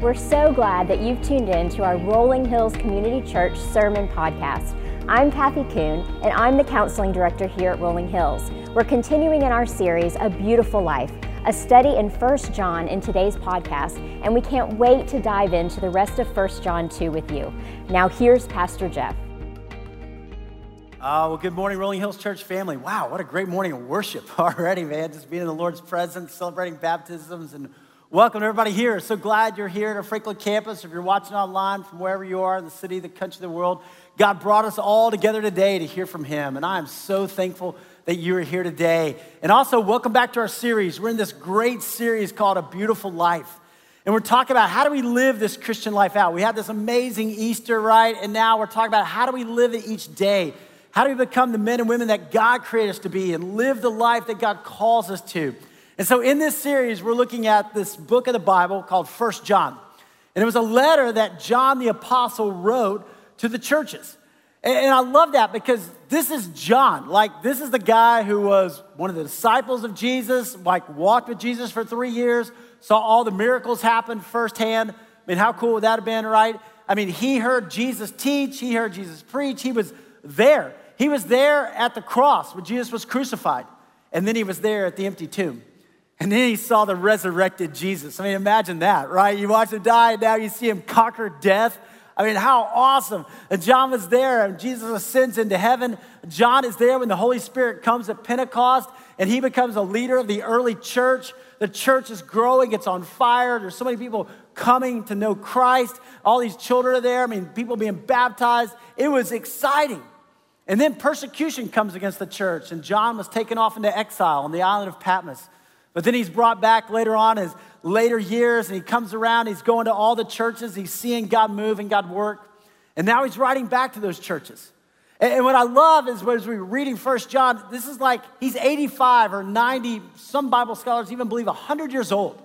We're so glad that you've tuned in to our Rolling Hills Community Church Sermon Podcast. I'm Kathy Kuhn, and I'm the Counseling Director here at Rolling Hills. We're continuing in our series, A Beautiful Life, a study in 1 John in today's podcast, and we can't wait to dive into the rest of 1 John 2 with you. Now, here's Pastor Jeff. Uh, well, good morning, Rolling Hills Church family. Wow, what a great morning of worship already, man. Just being in the Lord's presence, celebrating baptisms, and welcome everybody here. So glad you're here at our Franklin campus. If you're watching online from wherever you are the city, the country, the world, God brought us all together today to hear from Him. And I am so thankful that you are here today. And also, welcome back to our series. We're in this great series called A Beautiful Life. And we're talking about how do we live this Christian life out. We had this amazing Easter, right? And now we're talking about how do we live it each day how do we become the men and women that God created us to be and live the life that God calls us to? And so, in this series, we're looking at this book of the Bible called First John. And it was a letter that John the Apostle wrote to the churches. And I love that because this is John. Like, this is the guy who was one of the disciples of Jesus, like, walked with Jesus for three years, saw all the miracles happen firsthand. I mean, how cool would that have been, right? I mean, he heard Jesus teach, he heard Jesus preach, he was there. He was there at the cross when Jesus was crucified, and then he was there at the empty tomb. And then he saw the resurrected Jesus. I mean, imagine that, right? You watch him die, and now you see him conquer death. I mean, how awesome. And John was there, and Jesus ascends into heaven. John is there when the Holy Spirit comes at Pentecost, and he becomes a leader of the early church. The church is growing, it's on fire. There's so many people coming to know Christ. All these children are there. I mean, people being baptized. It was exciting. And then persecution comes against the church, and John was taken off into exile on the island of Patmos. But then he's brought back later on his later years, and he comes around, he's going to all the churches, he's seeing God move and God work. And now he's writing back to those churches. And, what I love is as we're reading First John, this is like he's 85 or 90, some Bible scholars even believe 100 years old.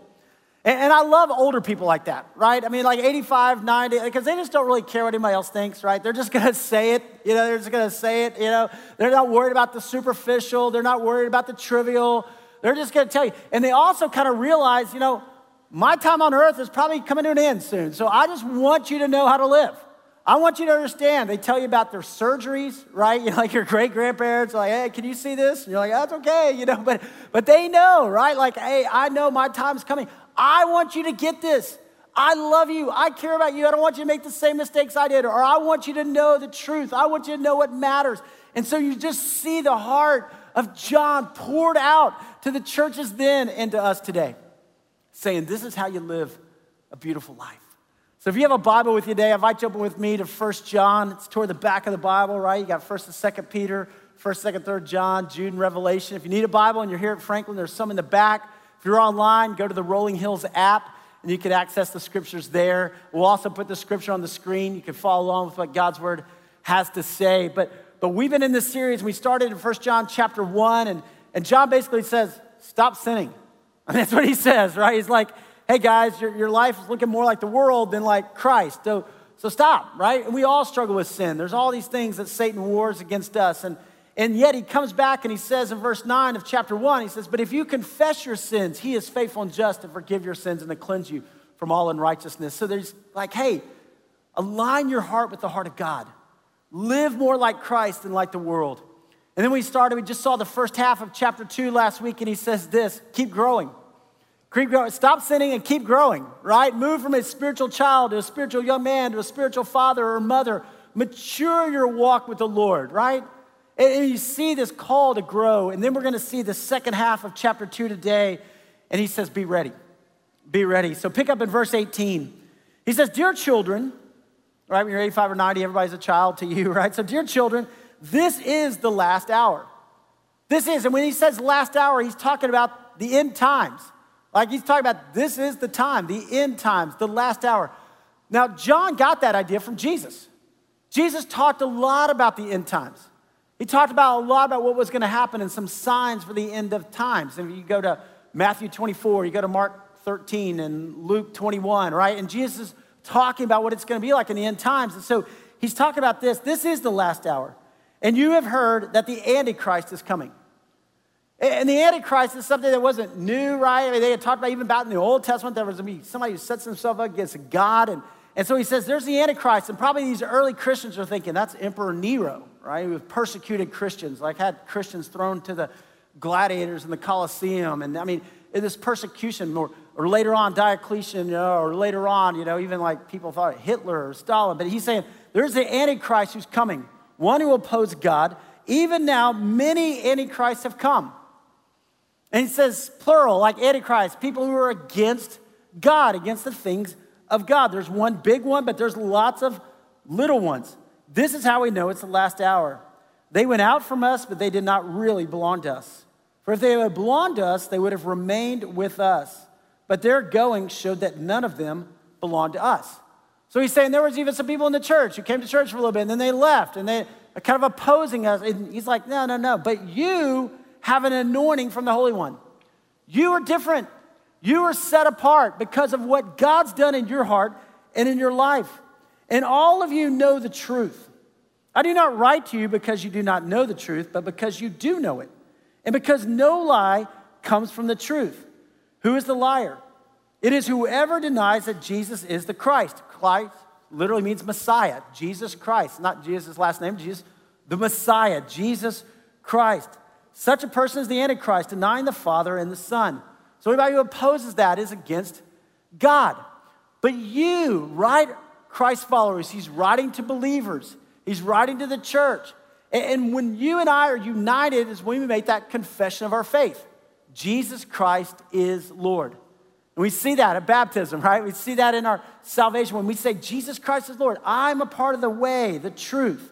And, I love older people like that, right? I mean, like 85, 90, because they just don't really care what anybody else thinks, right? They're just gonna say it, you know, they're just gonna say it, you know. They're not worried about the superficial, they're not worried about the trivial. They're just gonna tell you. And they also kind of realize, you know, my time on earth is probably coming to an end soon. So I just want you to know how to live. I want you to understand. They tell you about their surgeries, right? You know, like your great grandparents, like, hey, can you see this? And you're like, that's okay, you know, but but they know, right? Like, hey, I know my time's coming. I want you to get this. I love you. I care about you. I don't want you to make the same mistakes I did, or I want you to know the truth. I want you to know what matters. And so you just see the heart of John poured out to the churches then and to us today, saying, This is how you live a beautiful life. So if you have a Bible with you today, I invite you open with me to First John. It's toward the back of the Bible, right? You got 1st and 2nd Peter, 1st, 2nd, 3rd John, Jude, and Revelation. If you need a Bible and you're here at Franklin, there's some in the back. If you're online, go to the Rolling Hills app and you can access the scriptures there. We'll also put the scripture on the screen. You can follow along with what God's word has to say. But, but we've been in this series. We started in 1 John chapter 1, and, and John basically says, Stop sinning. And that's what he says, right? He's like, Hey guys, your, your life is looking more like the world than like Christ. So, so stop, right? And we all struggle with sin. There's all these things that Satan wars against us. And, and yet he comes back and he says in verse 9 of chapter 1, he says, But if you confess your sins, he is faithful and just to forgive your sins and to cleanse you from all unrighteousness. So there's like, hey, align your heart with the heart of God. Live more like Christ than like the world. And then we started, we just saw the first half of chapter 2 last week, and he says this keep growing. Keep growing. Stop sinning and keep growing, right? Move from a spiritual child to a spiritual young man to a spiritual father or mother. Mature your walk with the Lord, right? And you see this call to grow. And then we're going to see the second half of chapter 2 today. And he says, Be ready. Be ready. So pick up in verse 18. He says, Dear children, right? When you're 85 or 90, everybody's a child to you, right? So, dear children, this is the last hour. This is, and when he says last hour, he's talking about the end times. Like he's talking about this is the time, the end times, the last hour. Now, John got that idea from Jesus. Jesus talked a lot about the end times. He talked about a lot about what was going to happen and some signs for the end of times. And you go to Matthew 24, you go to Mark 13 and Luke 21, right? And Jesus is talking about what it's going to be like in the end times. And so he's talking about this. This is the last hour. And you have heard that the Antichrist is coming. And the Antichrist is something that wasn't new, right? I mean, they had talked about even about in the Old Testament, there was somebody who sets himself up against God. And, and so he says, there's the Antichrist. And probably these early Christians are thinking, that's Emperor Nero, right? Who persecuted Christians, like had Christians thrown to the gladiators in the Colosseum. And I mean, this persecution, or, or later on, Diocletian, you know, or later on, you know, even like people thought Hitler or Stalin. But he's saying, there's the Antichrist who's coming, one who opposed God. Even now, many Antichrists have come. And he says plural, like Antichrist, people who are against God, against the things of God. There's one big one, but there's lots of little ones. This is how we know it's the last hour. They went out from us, but they did not really belong to us. For if they had belonged to us, they would have remained with us. But their going showed that none of them belonged to us. So he's saying there was even some people in the church who came to church for a little bit and then they left and they are kind of opposing us. And he's like, no, no, no. But you have an anointing from the Holy One. You are different. You are set apart because of what God's done in your heart and in your life. And all of you know the truth. I do not write to you because you do not know the truth, but because you do know it. And because no lie comes from the truth. Who is the liar? It is whoever denies that Jesus is the Christ. Christ literally means Messiah, Jesus Christ, not Jesus' last name, Jesus, the Messiah, Jesus Christ. Such a person is the Antichrist, denying the Father and the Son. So anybody who opposes that is against God. But you, right, Christ followers, he's writing to believers, he's writing to the church. And when you and I are united, is when we make that confession of our faith Jesus Christ is Lord. We see that at baptism, right? We see that in our salvation when we say, Jesus Christ is Lord. I'm a part of the way, the truth.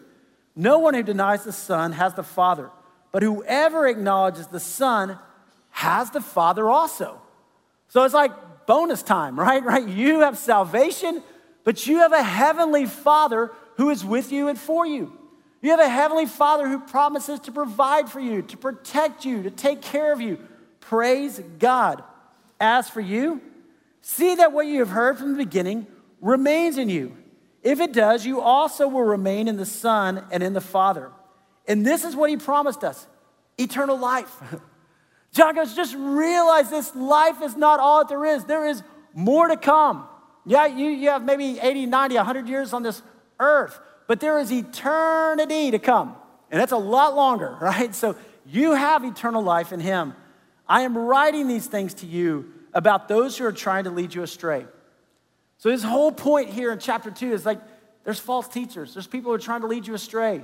No one who denies the Son has the Father. But whoever acknowledges the Son has the Father also. So it's like bonus time, right? Right? You have salvation, but you have a heavenly Father who is with you and for you. You have a heavenly Father who promises to provide for you, to protect you, to take care of you. Praise God. As for you, see that what you have heard from the beginning remains in you. If it does, you also will remain in the Son and in the Father. And this is what he promised us eternal life. John goes, just realize this life is not all that there is. There is more to come. Yeah, you, you have maybe 80, 90, 100 years on this earth, but there is eternity to come. And that's a lot longer, right? So you have eternal life in him. I am writing these things to you about those who are trying to lead you astray. So his whole point here in chapter 2 is like there's false teachers, there's people who are trying to lead you astray.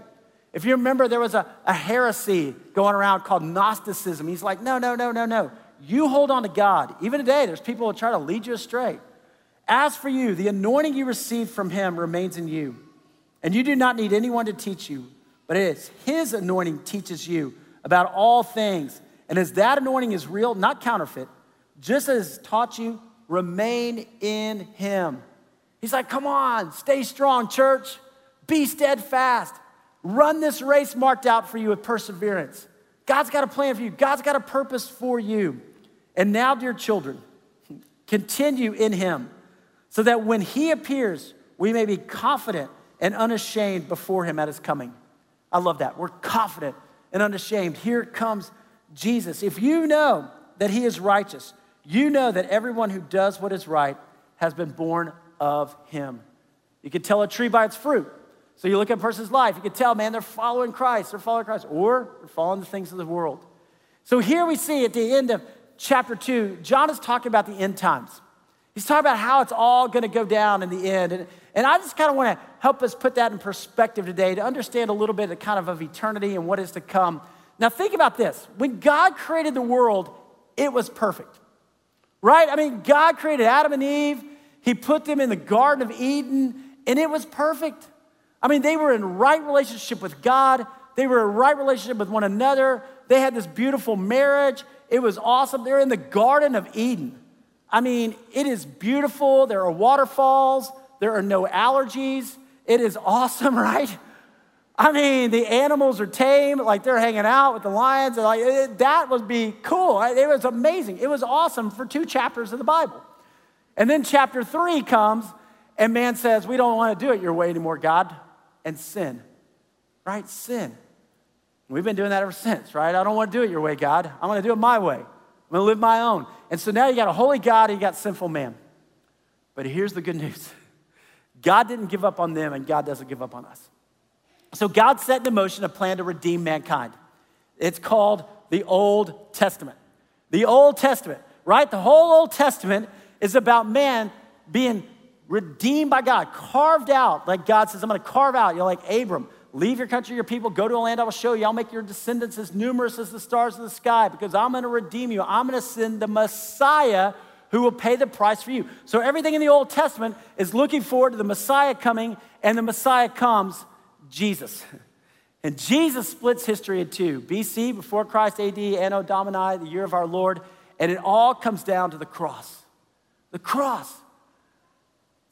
If you remember, there was a, a heresy going around called Gnosticism. He's like, no, no, no, no, no. You hold on to God. Even today, there's people who try to lead you astray. As for you, the anointing you received from him remains in you. And you do not need anyone to teach you, but it is his anointing teaches you about all things. And as that anointing is real, not counterfeit, just as taught you, remain in him. He's like, come on, stay strong, church. Be steadfast. Run this race marked out for you with perseverance. God's got a plan for you, God's got a purpose for you. And now, dear children, continue in Him so that when He appears, we may be confident and unashamed before Him at His coming. I love that. We're confident and unashamed. Here comes Jesus. If you know that He is righteous, you know that everyone who does what is right has been born of Him. You can tell a tree by its fruit. So you look at a person's life, you can tell, man, they're following Christ, they're following Christ, or they're following the things of the world. So here we see at the end of chapter two, John is talking about the end times. He's talking about how it's all going to go down in the end. And, and I just kind of want to help us put that in perspective today to understand a little bit of kind of of eternity and what is to come. Now, think about this. When God created the world, it was perfect, right? I mean, God created Adam and Eve, He put them in the Garden of Eden, and it was perfect. I mean, they were in right relationship with God. They were in right relationship with one another. They had this beautiful marriage. It was awesome. They're in the Garden of Eden. I mean, it is beautiful. There are waterfalls. There are no allergies. It is awesome, right? I mean, the animals are tame, like they're hanging out with the lions. And like it, that would be cool. It was amazing. It was awesome for two chapters of the Bible. And then chapter three comes, and man says, We don't want to do it your way anymore, God and sin, right? Sin. We've been doing that ever since, right? I don't want to do it your way, God. I'm going to do it my way. I'm going to live my own. And so now you got a holy God and you got sinful man. But here's the good news God didn't give up on them, and God doesn't give up on us. So God set in motion a plan to redeem mankind. It's called the Old Testament. The Old Testament, right? The whole Old Testament is about man being redeemed by God, carved out. Like God says, I'm going to carve out. You're like Abram, leave your country, your people, go to a land I will show you. I'll make your descendants as numerous as the stars of the sky because I'm going to redeem you. I'm going to send the Messiah who will pay the price for you. So everything in the Old Testament is looking forward to the Messiah coming, and the Messiah comes, Jesus. And Jesus splits history in two BC, before Christ, AD, Anno Domini, the year of our Lord, and it all comes down to the cross. The cross.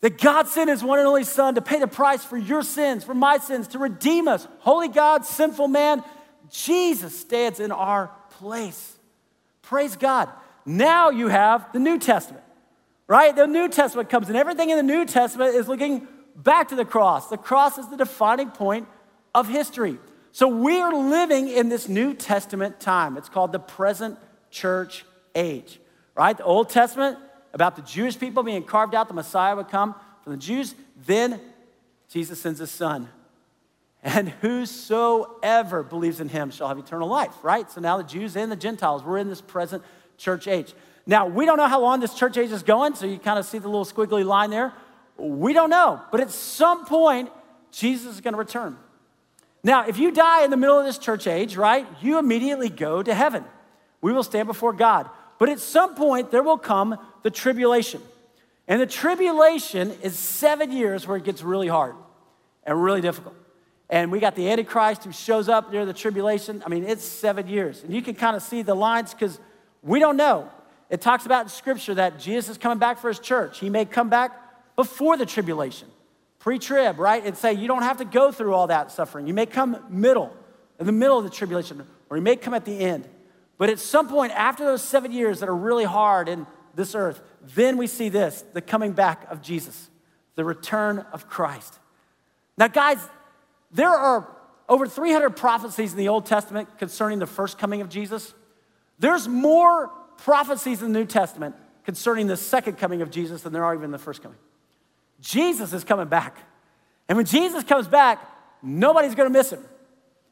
That God sent his one and only Son to pay the price for your sins, for my sins, to redeem us. Holy God, sinful man, Jesus stands in our place. Praise God. Now you have the New Testament, right? The New Testament comes, and everything in the New Testament is looking back to the cross. The cross is the defining point of history. So we are living in this New Testament time. It's called the present church age, right? The Old Testament, about the Jewish people being carved out, the Messiah would come from the Jews. Then Jesus sends his son. And whosoever believes in him shall have eternal life, right? So now the Jews and the Gentiles, we're in this present church age. Now, we don't know how long this church age is going, so you kind of see the little squiggly line there. We don't know, but at some point, Jesus is going to return. Now, if you die in the middle of this church age, right, you immediately go to heaven. We will stand before God. But at some point, there will come the tribulation. And the tribulation is seven years where it gets really hard and really difficult. And we got the Antichrist who shows up near the tribulation. I mean, it's seven years. And you can kind of see the lines because we don't know. It talks about in Scripture that Jesus is coming back for his church. He may come back before the tribulation, pre trib, right? And say, you don't have to go through all that suffering. You may come middle, in the middle of the tribulation, or you may come at the end. But at some point after those seven years that are really hard in this earth, then we see this the coming back of Jesus, the return of Christ. Now, guys, there are over 300 prophecies in the Old Testament concerning the first coming of Jesus. There's more prophecies in the New Testament concerning the second coming of Jesus than there are even the first coming. Jesus is coming back. And when Jesus comes back, nobody's gonna miss him.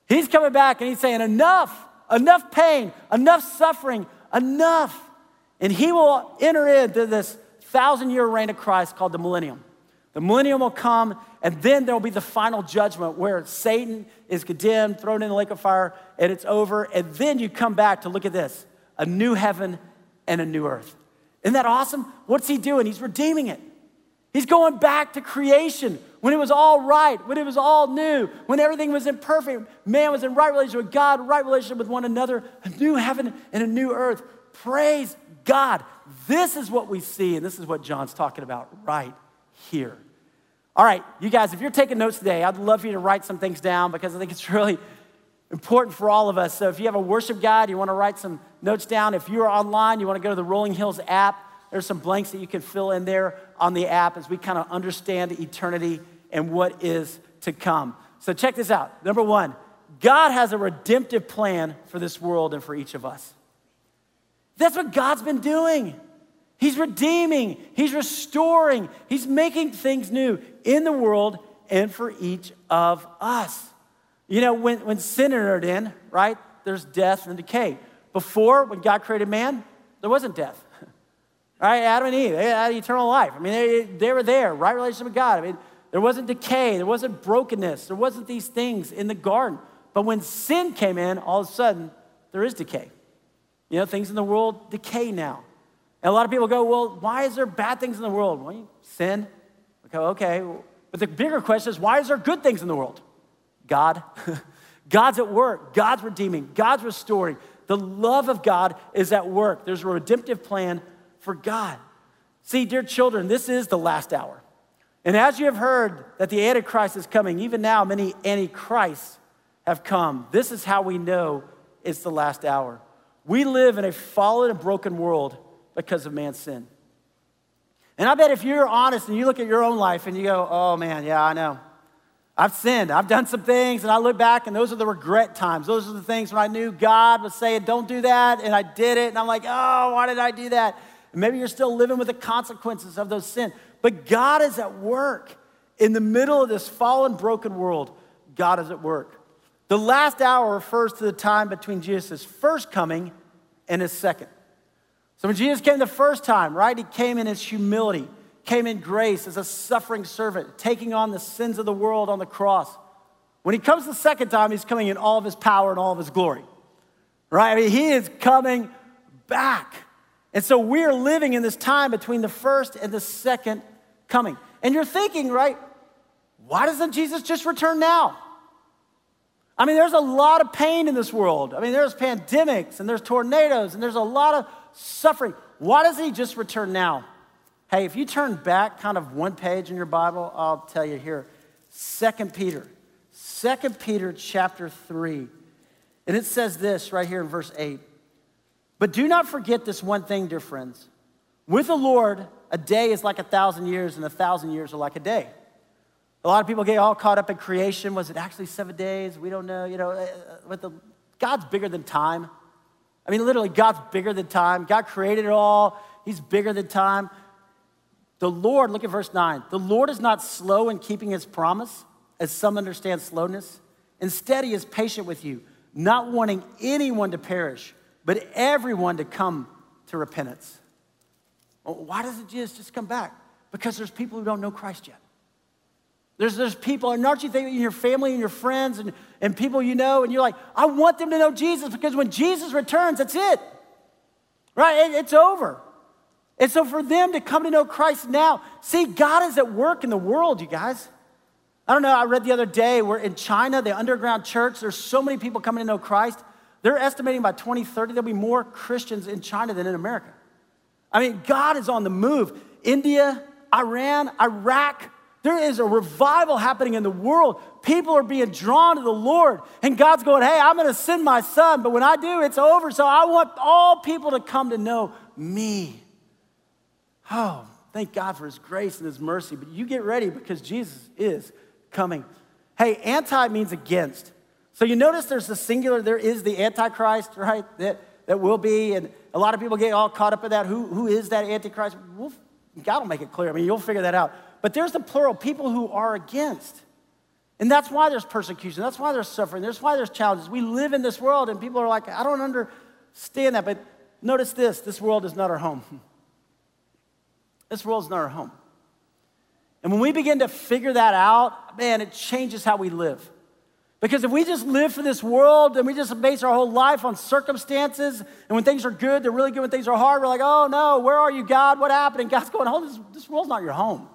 He's coming back and he's saying, Enough, enough pain, enough suffering, enough. And he will enter into this thousand year reign of Christ called the millennium. The millennium will come, and then there will be the final judgment where Satan is condemned, thrown in the lake of fire, and it's over. And then you come back to look at this a new heaven and a new earth. Isn't that awesome? What's he doing? He's redeeming it. He's going back to creation when it was all right, when it was all new, when everything was imperfect. Man was in right relationship with God, right relationship with one another, a new heaven and a new earth. Praise God. This is what we see, and this is what John's talking about right here. All right, you guys, if you're taking notes today, I'd love for you to write some things down because I think it's really important for all of us. So if you have a worship guide, you want to write some notes down. If you're online, you want to go to the Rolling Hills app, there's some blanks that you can fill in there on the app as we kind of understand eternity and what is to come. So check this out. Number one, God has a redemptive plan for this world and for each of us. That's what God's been doing. He's redeeming, He's restoring, He's making things new in the world and for each of us. You know, when, when sin entered in, right, there's death and decay. Before, when God created man, there wasn't death. Right? Adam and Eve, they had eternal life. I mean, they, they were there, right relationship with God. I mean, there wasn't decay, there wasn't brokenness, there wasn't these things in the garden. But when sin came in, all of a sudden, there is decay. You know, things in the world decay now. And a lot of people go, well, why is there bad things in the world? Well, sin. Okay, okay. But the bigger question is, why is there good things in the world? God. God's at work. God's redeeming. God's restoring. The love of God is at work. There's a redemptive plan for God. See, dear children, this is the last hour. And as you have heard that the Antichrist is coming, even now many Antichrists have come. This is how we know it's the last hour. We live in a fallen and broken world because of man's sin. And I bet if you're honest and you look at your own life and you go, oh man, yeah, I know. I've sinned. I've done some things, and I look back, and those are the regret times. Those are the things when I knew God was saying, don't do that, and I did it, and I'm like, oh, why did I do that? Maybe you're still living with the consequences of those sins. But God is at work. In the middle of this fallen, broken world, God is at work. The last hour refers to the time between Jesus' first coming and his second. So when Jesus came the first time, right, he came in his humility came in grace as a suffering servant, taking on the sins of the world on the cross. When he comes the second time, he's coming in all of his power and all of his glory. Right? I mean, he is coming back. And so we're living in this time between the first and the second coming. And you're thinking, right, why doesn't Jesus just return now? I mean, there's a lot of pain in this world. I mean, there's pandemics and there's tornadoes and there's a lot of suffering. Why doesn't he just return now? Hey, if you turn back kind of one page in your Bible, I'll tell you here. Second Peter. Second Peter chapter 3. And it says this right here in verse 8. But do not forget this one thing, dear friends. With the Lord, a day is like a thousand years, and a thousand years are like a day. A lot of people get all caught up in creation. Was it actually seven days? We don't know. You know, uh, but the, God's bigger than time. I mean, literally, God's bigger than time. God created it all. He's bigger than time. The Lord, look at verse 9. The Lord is not slow in keeping his promise, as some understand slowness. Instead, he is patient with you, not wanting anyone to perish, but everyone to come to repentance. Well, why doesn't Jesus just come back? Because there's people who don't know Christ yet. There's, there's people, and aren't you thinking in your family and your friends and, and people you know, and you're like, I want them to know Jesus because when Jesus returns, that's it. Right? It, it's over. And so for them to come to know Christ now, see, God is at work in the world, you guys. I don't know, I read the other day where in China, the underground church, there's so many people coming to know Christ. They're estimating by 2030 there'll be more Christians in China than in America. I mean, God is on the move. India, Iran, Iraq, there is a revival happening in the world. People are being drawn to the Lord. And God's going, hey, I'm going to send my son, but when I do, it's over. So I want all people to come to know me. Oh, thank God for his grace and his mercy. But you get ready because Jesus is coming. Hey, anti means against. So you notice there's the singular, there is the Antichrist, right? That, that will be. And a lot of people get all caught up in that. Who, who is that Antichrist? We'll, God will make it clear. I mean, you'll figure that out. But there's the plural, people who are against. And that's why there's persecution. That's why there's suffering. That's why there's challenges. We live in this world, and people are like, I don't understand that. But notice this this world is not our home. This world is not our home. And when we begin to figure that out, man, it changes how we live. Because if we just live for this world and we just base our whole life on circumstances, and when things are good, they're really good. When things are hard, we're like, oh no, where are you, God? What happened? And God's going, oh, this, this world's not your home.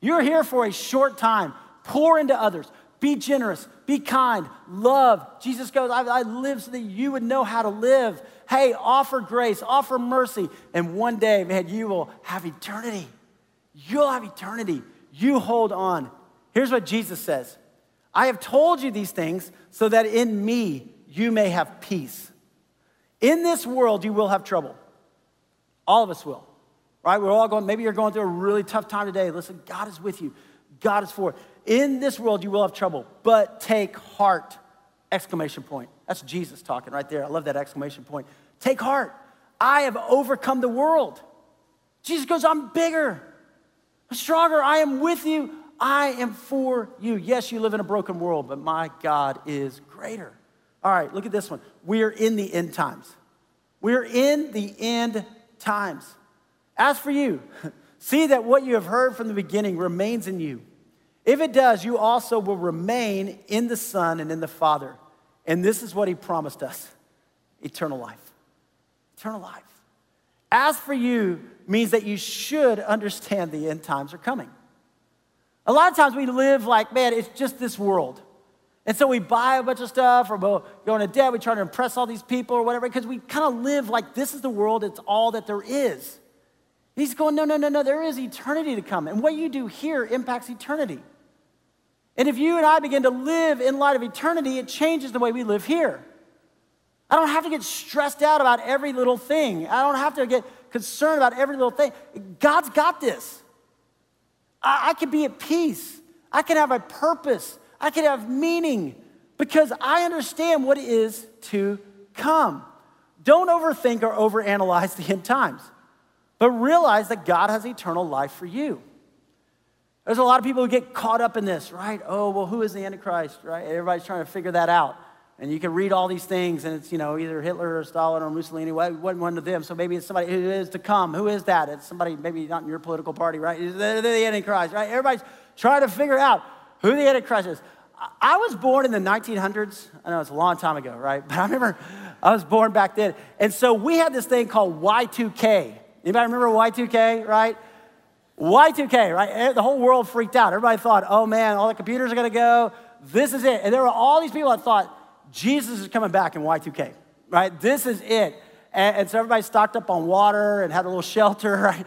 You're here for a short time. Pour into others. Be generous. Be kind. Love. Jesus goes, I, I live so that you would know how to live hey, offer grace, offer mercy, and one day, man, you will have eternity. You'll have eternity. You hold on. Here's what Jesus says I have told you these things so that in me you may have peace. In this world, you will have trouble. All of us will, right? We're all going, maybe you're going through a really tough time today. Listen, God is with you, God is for it. In this world, you will have trouble, but take heart. Exclamation point. That's Jesus talking right there. I love that exclamation point. Take heart. I have overcome the world. Jesus goes, I'm bigger, I'm stronger. I am with you. I am for you. Yes, you live in a broken world, but my God is greater. All right, look at this one. We are in the end times. We're in the end times. As for you, see that what you have heard from the beginning remains in you. If it does, you also will remain in the Son and in the Father. And this is what he promised us eternal life. Eternal life. As for you means that you should understand the end times are coming. A lot of times we live like, man, it's just this world. And so we buy a bunch of stuff or we go into debt, we try to impress all these people or whatever, because we kind of live like this is the world, it's all that there is. He's going, no, no, no, no, there is eternity to come. And what you do here impacts eternity. And if you and I begin to live in light of eternity, it changes the way we live here. I don't have to get stressed out about every little thing. I don't have to get concerned about every little thing. God's got this. I, I can be at peace. I can have a purpose. I can have meaning because I understand what it is to come. Don't overthink or overanalyze the end times, but realize that God has eternal life for you. There's a lot of people who get caught up in this, right? Oh, well, who is the Antichrist, right? Everybody's trying to figure that out. And you can read all these things, and it's, you know, either Hitler or Stalin or Mussolini, wasn't one of them. So maybe it's somebody who is to come. Who is that? It's somebody maybe not in your political party, right? They're the Antichrist, right? Everybody's trying to figure out who the Antichrist is. I was born in the 1900s. I know it's a long time ago, right? But I remember I was born back then. And so we had this thing called Y2K. Anybody remember Y2K, right? Y2K, right? Eh, the whole world freaked out. Everybody thought, oh man, all the computers are gonna go. This is it. And there were all these people that thought, Jesus is coming back in Y2K, right? This is it. And, and so everybody stocked up on water and had a little shelter, right?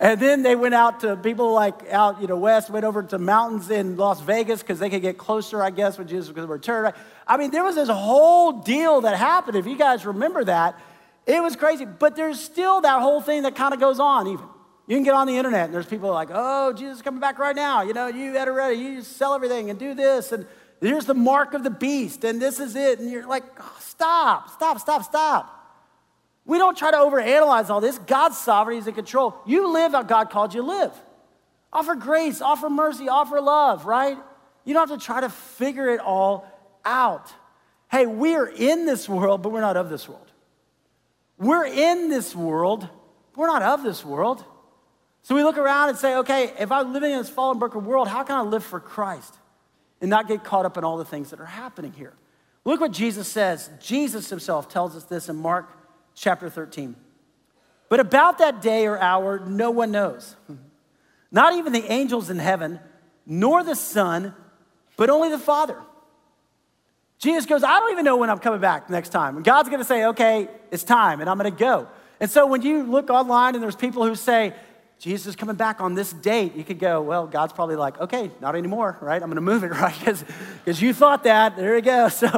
And then they went out to people like out, you know, west, went over to mountains in Las Vegas because they could get closer, I guess, when Jesus was going to return. Right? I mean, there was this whole deal that happened. If you guys remember that, it was crazy. But there's still that whole thing that kind of goes on, even. You can get on the internet and there's people like, oh, Jesus is coming back right now. You know, you better ready. You sell everything and do this. And Here's the mark of the beast, and this is it. And you're like, oh, stop, stop, stop, stop. We don't try to overanalyze all this. God's sovereignty is in control. You live how God called you to live. Offer grace, offer mercy, offer love, right? You don't have to try to figure it all out. Hey, we are in this world, but we're not of this world. We're in this world, we're not of this world. So we look around and say, okay, if I'm living in this fallen, broken world, how can I live for Christ? And not get caught up in all the things that are happening here. Look what Jesus says. Jesus himself tells us this in Mark chapter 13. But about that day or hour, no one knows. Not even the angels in heaven, nor the Son, but only the Father. Jesus goes, I don't even know when I'm coming back next time. And God's gonna say, okay, it's time, and I'm gonna go. And so when you look online and there's people who say, Jesus is coming back on this date, you could go, well, God's probably like, okay, not anymore, right? I'm going to move it, right? Because you thought that. There you go. So,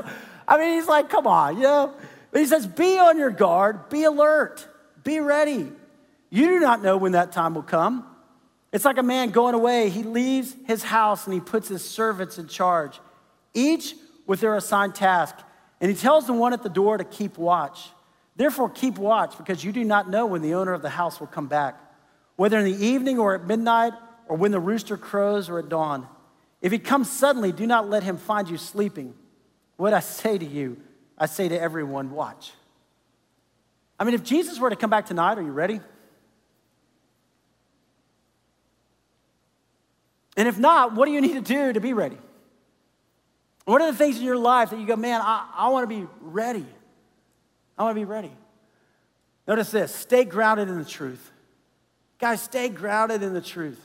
I mean, he's like, come on, you know? But he says, be on your guard, be alert, be ready. You do not know when that time will come. It's like a man going away. He leaves his house and he puts his servants in charge, each with their assigned task. And he tells the one at the door to keep watch. Therefore, keep watch because you do not know when the owner of the house will come back whether in the evening or at midnight or when the rooster crows or at dawn. If he comes suddenly, do not let him find you sleeping. What I say to you, I say to everyone, watch. I mean, if Jesus were to come back tonight, are you ready? And if not, what do you need to do to be ready? What are the things in your life that you go, man, I, I want to be ready? I want to be ready. Notice this stay grounded in the truth. Guys, stay grounded in the truth.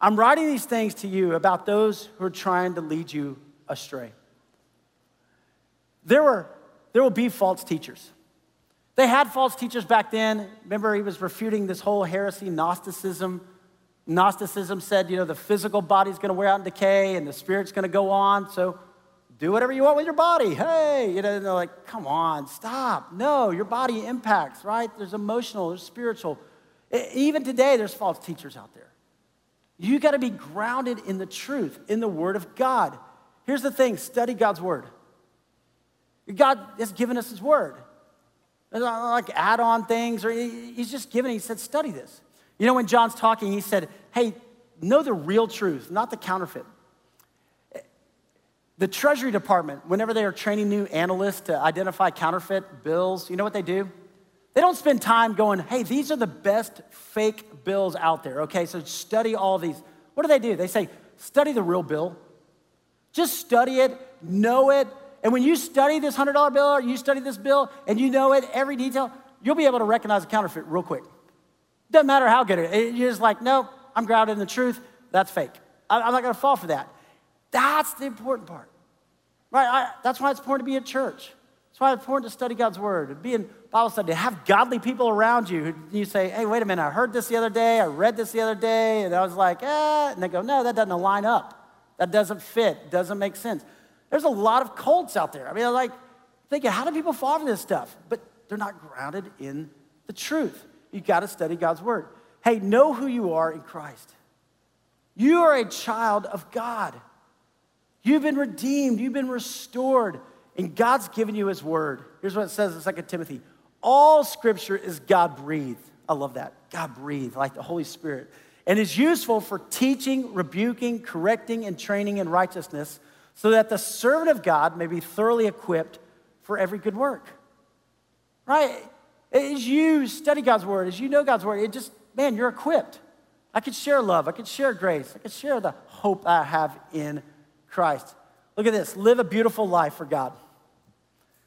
I'm writing these things to you about those who are trying to lead you astray. There, were, there will be false teachers. They had false teachers back then. Remember, he was refuting this whole heresy, Gnosticism. Gnosticism said, you know, the physical body's going to wear out and decay and the spirit's going to go on. So do whatever you want with your body. Hey, you know, they're like, come on, stop. No, your body impacts, right? There's emotional, there's spiritual. Even today, there's false teachers out there. You got to be grounded in the truth, in the Word of God. Here's the thing study God's Word. God has given us His Word. not like add on things, or He's just given, He said, study this. You know, when John's talking, he said, hey, know the real truth, not the counterfeit. The Treasury Department, whenever they are training new analysts to identify counterfeit bills, you know what they do? They don't spend time going, hey, these are the best fake bills out there, okay? So study all these. What do they do? They say, study the real bill. Just study it, know it. And when you study this $100 bill or you study this bill and you know it, every detail, you'll be able to recognize a counterfeit real quick. Doesn't matter how good it is. You're just like, no, I'm grounded in the truth. That's fake. I'm not going to fall for that. That's the important part, right? I, that's why it's important to be at church. That's why it's important to study God's word, be in Bible study, to have godly people around you. who You say, hey, wait a minute, I heard this the other day, I read this the other day, and I was like, eh. And they go, no, that doesn't line up. That doesn't fit, doesn't make sense. There's a lot of cults out there. I mean, I'm like, thinking, how do people fall for this stuff? But they're not grounded in the truth. You got to study God's word. Hey, know who you are in Christ. You are a child of God. You've been redeemed, you've been restored, and God's given you His word. Here's what it says in 2 Timothy All scripture is God breathed. I love that. God breathed, like the Holy Spirit, and is useful for teaching, rebuking, correcting, and training in righteousness, so that the servant of God may be thoroughly equipped for every good work. Right? As you study God's word, as you know God's word, it just, man, you're equipped. I could share love, I could share grace, I could share the hope I have in Christ. Look at this live a beautiful life for God.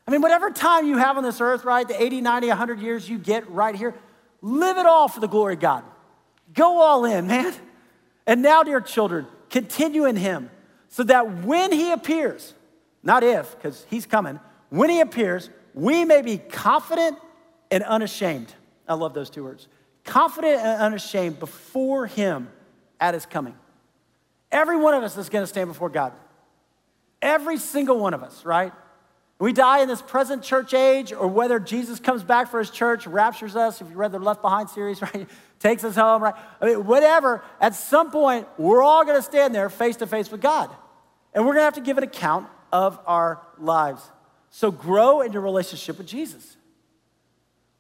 I mean, whatever time you have on this earth, right, the 80, 90, 100 years you get right here, live it all for the glory of God. Go all in, man. And now, dear children, continue in Him so that when He appears, not if, because He's coming, when He appears, we may be confident and unashamed. I love those two words. Confident and unashamed before Him at His coming. Every one of us is going to stand before God. Every single one of us, right? We die in this present church age, or whether Jesus comes back for his church, raptures us, if you read the Left Behind series, right? Takes us home, right? I mean, whatever, at some point, we're all to stand there face to face with God. And we're to have to give an account of our lives. So grow in your relationship with Jesus.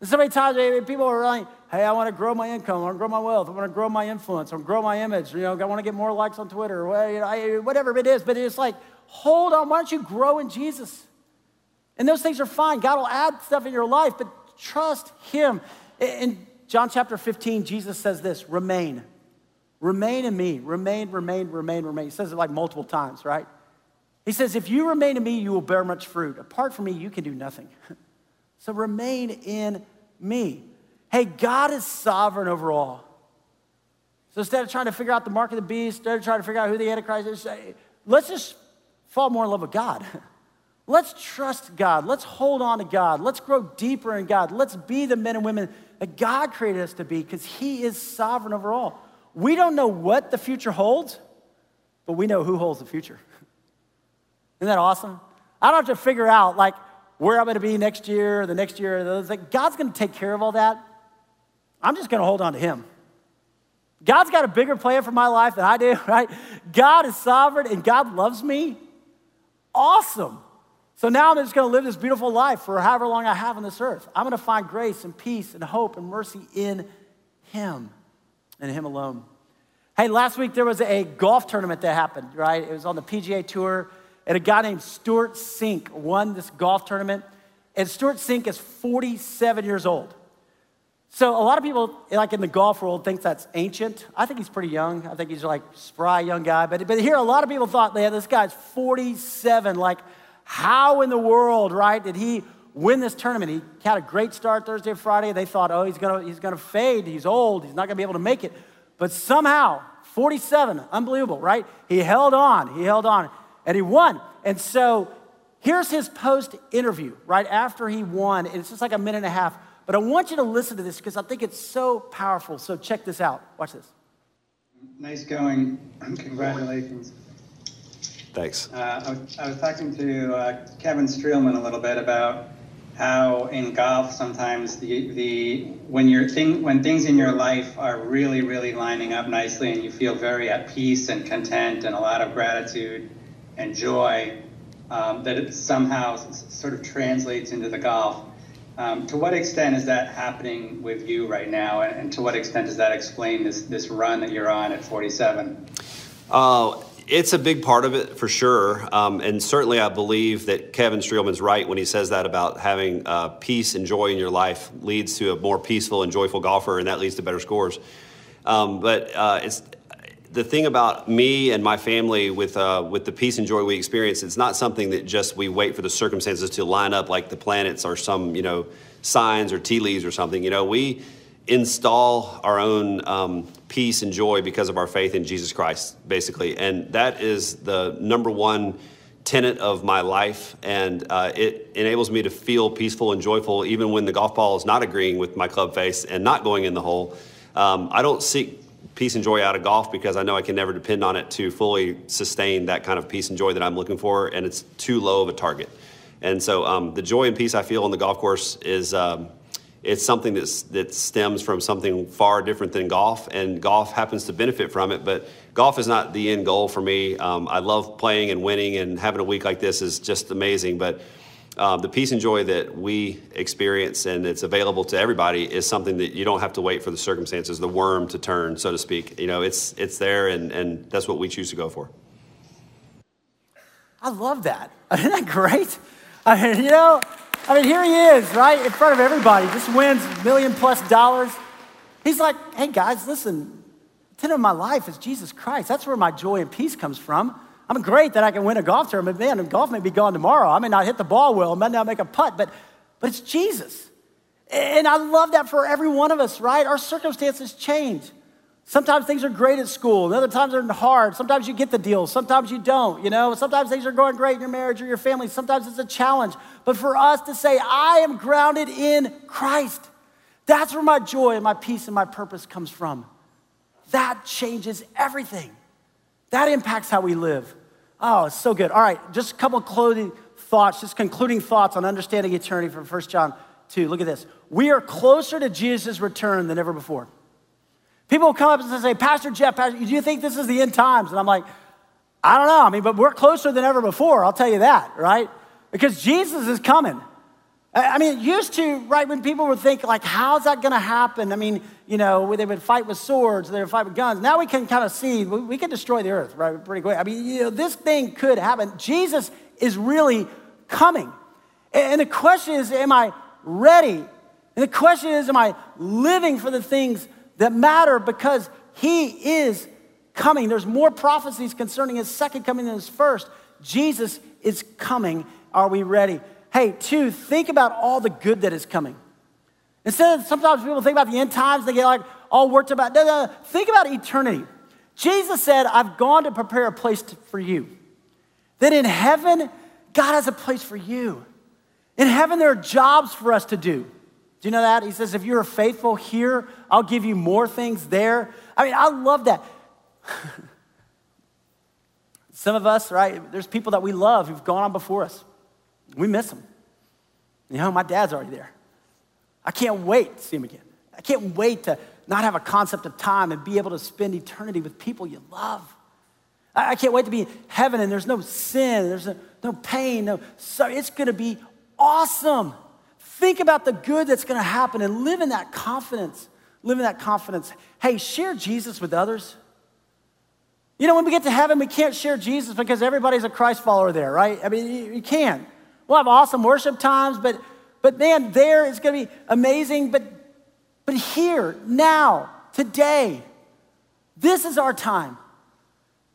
And so many times people are like, hey, I want to grow my income, I want to grow my wealth, I want to grow my influence, I want to grow my image, you know, I want to get more likes on Twitter, whatever it is. But it's like, hold on, why don't you grow in Jesus? And those things are fine. God will add stuff in your life, but trust Him. In John chapter 15, Jesus says this remain. Remain in me. Remain, remain, remain, remain. He says it like multiple times, right? He says, If you remain in me, you will bear much fruit. Apart from me, you can do nothing. so remain in me. Hey, God is sovereign over all. So instead of trying to figure out the mark of the beast, instead of trying to figure out who the Antichrist is, let's just fall more in love with God. Let's trust God. Let's hold on to God. Let's grow deeper in God. Let's be the men and women that God created us to be because He is sovereign over all. We don't know what the future holds, but we know who holds the future. Isn't that awesome? I don't have to figure out like where I'm going to be next year, the next year. God's going to take care of all that. I'm just going to hold on to Him. God's got a bigger plan for my life than I do, right? God is sovereign and God loves me. Awesome. So now I'm just going to live this beautiful life for however long I have on this earth. I'm going to find grace and peace and hope and mercy in Him and Him alone. Hey, last week there was a golf tournament that happened, right? It was on the PGA Tour and a guy named Stewart Cink won this golf tournament. And Stewart Cink is 47 years old. So a lot of people, like in the golf world, think that's ancient. I think he's pretty young. I think he's like spry young guy. But, but here, a lot of people thought, yeah, this guy's 47. Like, how in the world, right, did he win this tournament? He had a great start Thursday, and Friday. They thought, oh, he's gonna, he's gonna fade. He's old. He's not gonna be able to make it. But somehow, 47, unbelievable, right? He held on. He held on and he won. And so here's his post interview right after he won. It's just like a minute and a half. But I want you to listen to this because I think it's so powerful. So check this out. Watch this. Nice going. Congratulations. Thanks. Uh, I, was, I, was, talking to uh, Kevin Streelman a little bit about how in golf sometimes the, the when your thing when things in your life are really really lining up nicely and you feel very at peace and content and a lot of gratitude and joy um, that it somehow sort of translates into the golf. Um, to what extent is that happening with you right now, and, and, to what extent does that explain this this run that you're on at 47? Uh, it's a big part of it for sure, um, and certainly I believe that Kevin Streelman's right when he says that about having uh, peace and joy in your life leads to a more peaceful and joyful golfer, and that leads to better scores. Um, but uh, it's the thing about me and my family with uh, with the peace and joy we experience, it's not something that just we wait for the circumstances to line up like the planets or some you know signs or tea leaves or something. You know, we install our own um, peace and joy because of our faith in Jesus Christ, basically, and that is the number one tenet of my life, and uh, it enables me to feel peaceful and joyful even when the golf ball is not agreeing with my club face and not going in the hole. Um, I don't seek peace and joy out of golf because I know I can never depend on it to fully sustain that kind of peace and joy that I'm looking for, and it's too low of a target. And so um, the joy and peace I feel on the golf course is um, it's something that's, that stems from something far different than golf, and golf happens to benefit from it. But golf is not the end goal for me. Um, I love playing and winning, and having a week like this is just amazing. But um, the peace and joy that we experience and it's available to everybody is something that you don't have to wait for the circumstances, the worm to turn, so to speak. You know, it's it's there, and and that's what we choose to go for. I love that. Isn't that great? I mean, you know, I mean, here he is, right, in front of everybody, just wins million plus dollars. He's like, hey guys, listen, the of my life is Jesus Christ. That's where my joy and peace comes from. I'm great that I can win a golf tournament. Man, golf may be gone tomorrow. I may not hit the ball well, I may not make a putt, but, but it's Jesus. And I love that for every one of us, right? Our circumstances change. Sometimes things are great at school, and other times they're hard. Sometimes you get the deal, sometimes you don't, you know. Sometimes things are going great in your marriage or your family. Sometimes it's a challenge. But for us to say, I am grounded in Christ, that's where my joy and my peace and my purpose comes from. That changes everything. That impacts how we live. Oh, it's so good. All right, just a couple clothing thoughts, just concluding thoughts on understanding eternity from 1 John 2. Look at this. We are closer to Jesus' return than ever before. People will come up and say, Pastor Jeff, Pastor, do you think this is the end times? And I'm like, I don't know. I mean, but we're closer than ever before, I'll tell you that, right? Because Jesus is coming. I mean, it used to, right, when people would think, like, how's that going to happen? I mean, you know, they would fight with swords, they would fight with guns. Now we can kind of see, we can destroy the earth, right, pretty quick. I mean, you know, this thing could happen. Jesus is really coming. And the question is, am I ready? And the question is, am I living for the things that matter because he is coming? There's more prophecies concerning his second coming than his first. Jesus is coming. Are we ready? Hey, two, think about all the good that is coming. Instead of sometimes people think about the end times, they get like all worked about. No, no. Think about eternity. Jesus said, I've gone to prepare a place to, for you. That in heaven, God has a place for you. In heaven, there are jobs for us to do. Do you know that? He says, if you're faithful here, I'll give you more things there. I mean, I love that. Some of us, right, there's people that we love who've gone on before us. We miss them. You know, my dad's already there. I can't wait to see him again. I can't wait to not have a concept of time and be able to spend eternity with people you love. I can't wait to be in heaven and there's no sin, there's no, pain, no sorry. It's gonna be awesome. Think about the good that's gonna happen and live in that confidence. Live in that confidence. Hey, share Jesus with others. You know, when we get to heaven, we can't share Jesus because everybody's a Christ follower there, right? I mean, you can't. We'll have awesome worship times, but, but man, there is going to be amazing. But, but here, now, today, this is our time.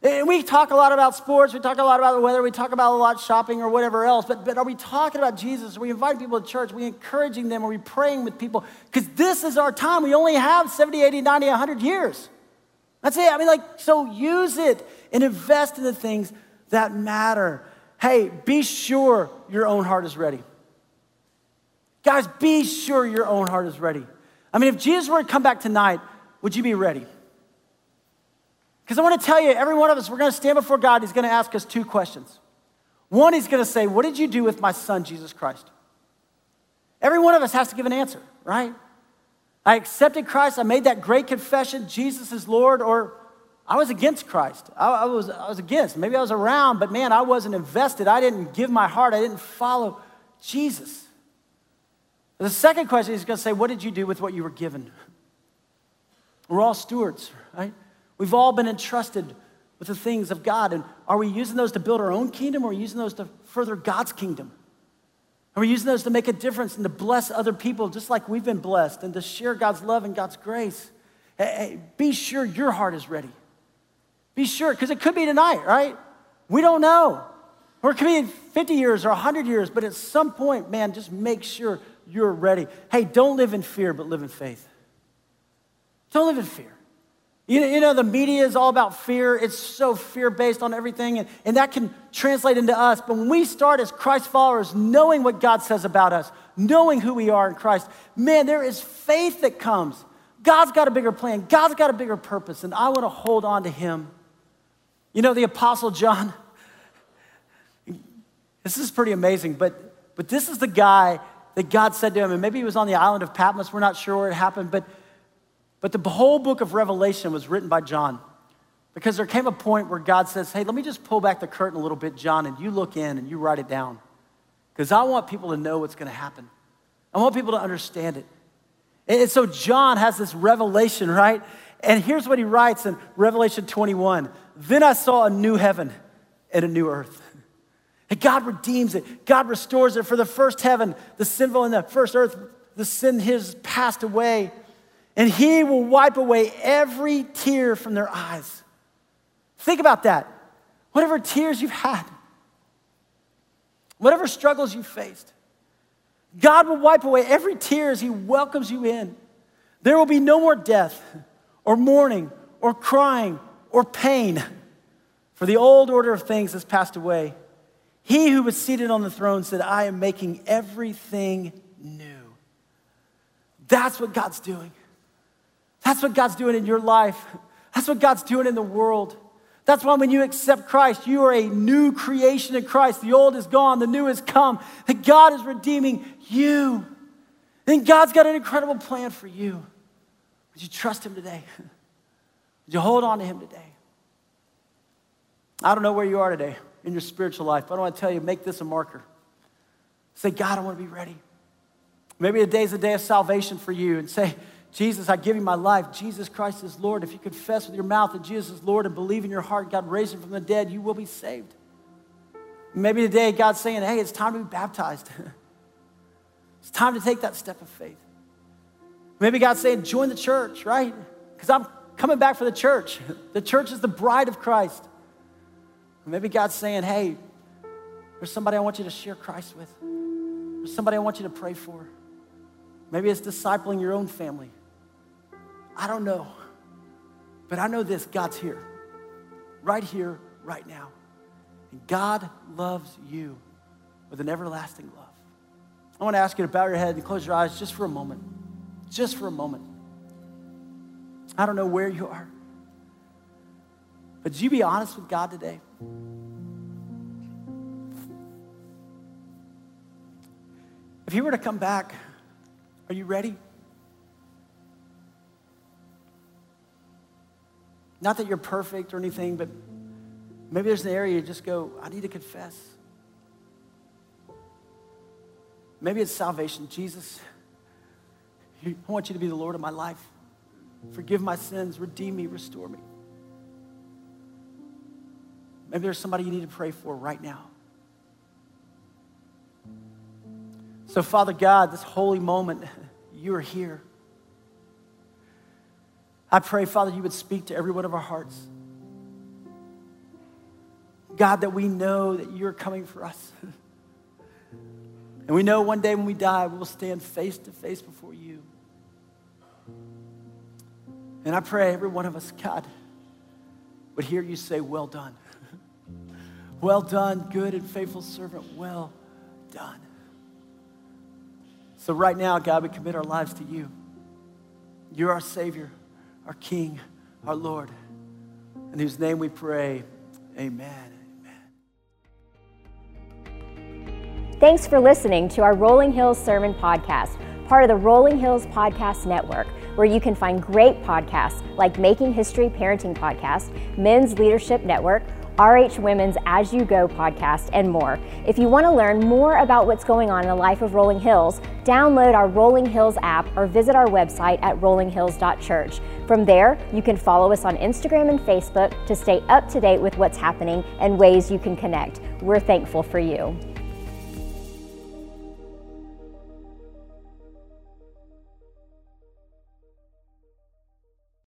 And we talk a lot about sports, we talk a lot about the weather, we talk about a lot shopping or whatever else, but, but are we talking about Jesus? Are we inviting people to church? Are we encouraging them? Are we praying with people? Because this is our time. We only have 70, 80, 90, 100 years. That's it. I mean, like, so use it and invest in the things that matter hey, be sure your own heart is ready. Guys, be sure your own heart is ready. I mean, if Jesus were to come back tonight, would you be ready? Because I want to tell you, every one of us, we're going to stand before God. He's going to ask us two questions. One, he's going to say, What did you do with my son, Jesus Christ? Every one of us has to give an answer, right? I accepted Christ. I made that great confession Jesus is Lord, or I was against Christ. I, I, was, I was against. Maybe I was around, but man, I wasn't invested. I didn't give my heart. I didn't follow Jesus. The second question is going to say, What did you do with what you were given? We're all stewards, right? We've all been entrusted with the things of God. And are we using those to build our own kingdom or are we using those to further God's kingdom? Are we using those to make a difference and to bless other people just like we've been blessed and to share God's love and God's grace? Hey, be sure your heart is ready. Be sure, because it could be tonight, right? We don't know. Or it could be in 50 years or 100 years, but at some point, man, just make sure you're ready. Hey, don't live in fear, but live in faith. Don't live in fear. You know, you know, the media is all about fear. It's so fear based on everything, and, and that can translate into us. But when we start as Christ followers, knowing what God says about us, knowing who we are in Christ, man, there is faith that comes. God's got a bigger plan, God's got a bigger purpose, and I want to hold on to Him. You know, the Apostle John, this is pretty amazing, but, but this is the guy that God said to him, and maybe he was on the island of Patmos, we're not sure where it happened, but, but the whole book of Revelation was written by John. Because there came a point where God says, Hey, let me just pull back the curtain a little bit, John, and you look in and you write it down. Because I want people to know what's going to happen. I want people to understand it. And so John has this revelation, right? And here's what he writes in Revelation 21 Then I saw a new heaven and a new earth. God redeems it, God restores it. For the first heaven, the sinful, and the first earth, the sin has passed away. And he will wipe away every tear from their eyes. Think about that. Whatever tears you've had, whatever struggles you faced, God will wipe away every tear as He welcomes you in. There will be no more death, or mourning, or crying, or pain, for the old order of things has passed away. He who was seated on the throne said, I am making everything new. That's what God's doing. That's what God's doing in your life. That's what God's doing in the world. That's why when you accept Christ, you are a new creation in Christ. The old is gone, the new has come. That God is redeeming you. And God's got an incredible plan for you. Would you trust Him today? Would you hold on to Him today? I don't know where you are today in your spiritual life, but I don't want to tell you make this a marker. Say, God, I want to be ready. Maybe is a day of salvation for you, and say, Jesus, I give you my life. Jesus Christ is Lord. If you confess with your mouth that Jesus is Lord and believe in your heart God raised him from the dead, you will be saved. Maybe today God's saying, hey, it's time to be baptized. it's time to take that step of faith. Maybe God's saying, join the church, right? Because I'm coming back for the church. The church is the bride of Christ. Maybe God's saying, hey, there's somebody I want you to share Christ with. There's somebody I want you to pray for. Maybe it's discipling your own family. I don't know. But I know this God's here, right here, right now. And God loves you with an everlasting love. I want to ask you to bow your head and close your eyes just for a moment. Just for a moment. I don't know where you are. But you be honest with God today? If He were to come back, are you ready? Not that you're perfect or anything, but maybe there's an area you just go, I need to confess. Maybe it's salvation. Jesus, I want you to be the Lord of my life. Forgive my sins, redeem me, restore me. Maybe there's somebody you need to pray for right now. So, Father God, this holy moment, you are here. I pray, Father, you would speak to every one of our hearts. God, that we know that you're coming for us. and we know one day when we die, we will stand face to face before you. And I pray every one of us, God, would hear you say, Well done. Well done, good and faithful servant. Well done. So, right now, God, we commit our lives to you. You're our Savior our King, our Lord, in whose name we pray. Amen. Thanks for listening to our Rolling Hills Sermon Podcast, part of the Rolling Hills Podcast Network, where you can find great podcasts like Making History Parenting Podcast, Men's Leadership Network, RH Women's As You Go podcast, and more. If you want to learn more about what's going on in the life of Rolling Hills, download our Rolling Hills app or visit our website at rollinghills.church. From there, you can follow us on Instagram and Facebook to stay up to date with what's happening and ways you can connect. We're thankful for you.